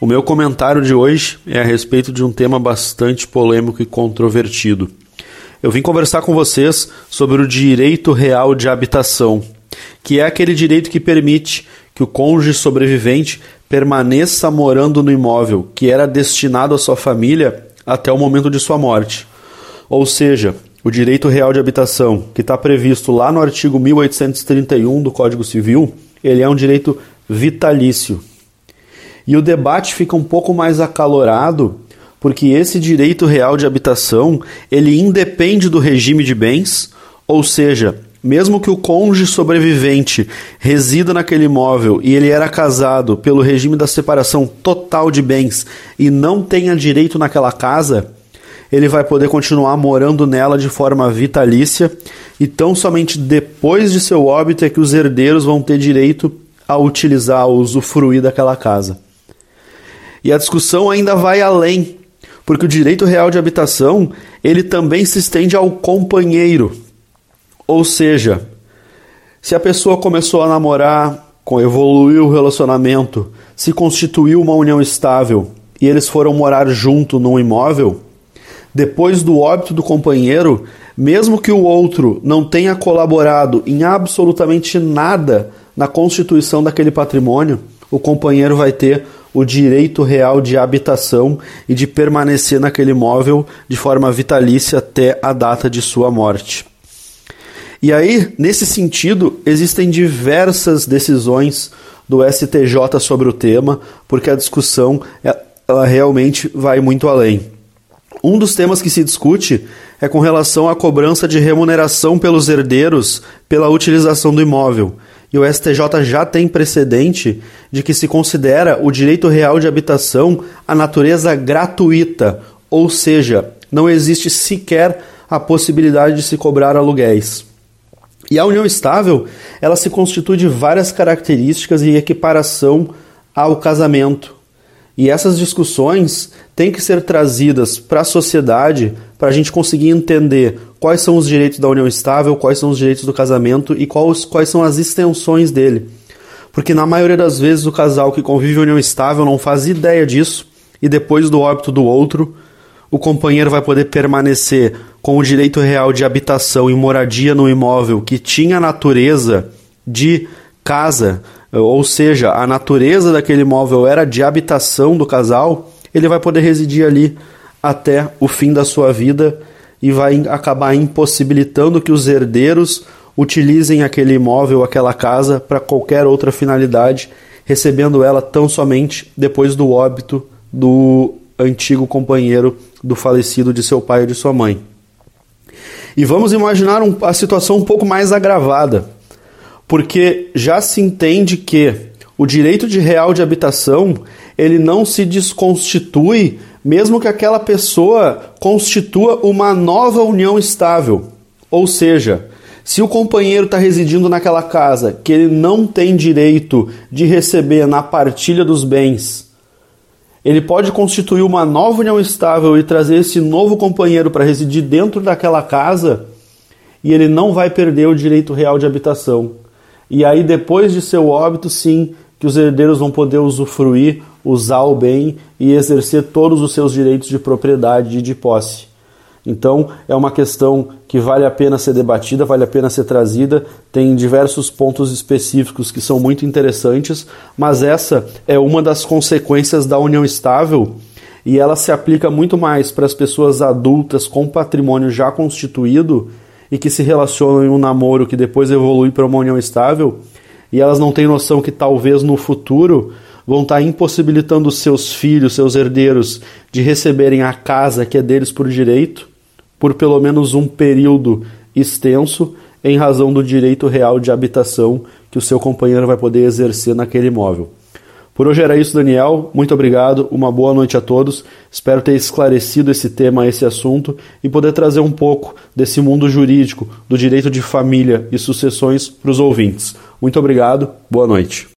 O meu comentário de hoje é a respeito de um tema bastante polêmico e controvertido. Eu vim conversar com vocês sobre o direito real de habitação, que é aquele direito que permite que o cônjuge sobrevivente permaneça morando no imóvel que era destinado à sua família até o momento de sua morte. Ou seja, o direito real de habitação, que está previsto lá no artigo 1831 do Código Civil, ele é um direito vitalício. E o debate fica um pouco mais acalorado, porque esse direito real de habitação, ele independe do regime de bens, ou seja, mesmo que o cônjuge sobrevivente resida naquele imóvel e ele era casado pelo regime da separação total de bens e não tenha direito naquela casa, ele vai poder continuar morando nela de forma vitalícia e tão somente depois de seu óbito é que os herdeiros vão ter direito a utilizar, a usufruir daquela casa. E a discussão ainda vai além, porque o direito real de habitação, ele também se estende ao companheiro. Ou seja, se a pessoa começou a namorar, evoluiu o relacionamento, se constituiu uma união estável e eles foram morar junto num imóvel, depois do óbito do companheiro, mesmo que o outro não tenha colaborado em absolutamente nada na constituição daquele patrimônio, o companheiro vai ter o direito real de habitação e de permanecer naquele imóvel de forma vitalícia até a data de sua morte. E aí, nesse sentido, existem diversas decisões do STJ sobre o tema, porque a discussão ela realmente vai muito além. Um dos temas que se discute é com relação à cobrança de remuneração pelos herdeiros pela utilização do imóvel e o STJ já tem precedente de que se considera o direito real de habitação a natureza gratuita, ou seja, não existe sequer a possibilidade de se cobrar aluguéis. E a união estável, ela se constitui de várias características e equiparação ao casamento. E essas discussões têm que ser trazidas para a sociedade para a gente conseguir entender quais são os direitos da união estável, quais são os direitos do casamento e quais, quais são as extensões dele. Porque na maioria das vezes o casal que convive em união estável não faz ideia disso e depois do óbito do outro, o companheiro vai poder permanecer com o direito real de habitação e moradia no imóvel que tinha a natureza de casa, ou seja, a natureza daquele imóvel era de habitação do casal, ele vai poder residir ali até o fim da sua vida e vai acabar impossibilitando que os herdeiros utilizem aquele imóvel, aquela casa para qualquer outra finalidade, recebendo ela tão somente depois do óbito do antigo companheiro do falecido de seu pai ou de sua mãe. E vamos imaginar um, a situação um pouco mais agravada, porque já se entende que o direito de real de habitação ele não se desconstitui mesmo que aquela pessoa constitua uma nova união estável. Ou seja, se o companheiro está residindo naquela casa que ele não tem direito de receber na partilha dos bens, ele pode constituir uma nova união estável e trazer esse novo companheiro para residir dentro daquela casa e ele não vai perder o direito real de habitação. E aí, depois de seu óbito, sim, que os herdeiros vão poder usufruir usar o bem e exercer todos os seus direitos de propriedade e de posse. Então, é uma questão que vale a pena ser debatida, vale a pena ser trazida, tem diversos pontos específicos que são muito interessantes, mas essa é uma das consequências da união estável e ela se aplica muito mais para as pessoas adultas com patrimônio já constituído e que se relacionam em um namoro que depois evolui para uma união estável e elas não têm noção que talvez no futuro vão estar impossibilitando seus filhos, seus herdeiros, de receberem a casa que é deles por direito, por pelo menos um período extenso, em razão do direito real de habitação que o seu companheiro vai poder exercer naquele imóvel. Por hoje era isso, Daniel. Muito obrigado. Uma boa noite a todos. Espero ter esclarecido esse tema, esse assunto e poder trazer um pouco desse mundo jurídico, do direito de família e sucessões para os ouvintes. Muito obrigado. Boa noite.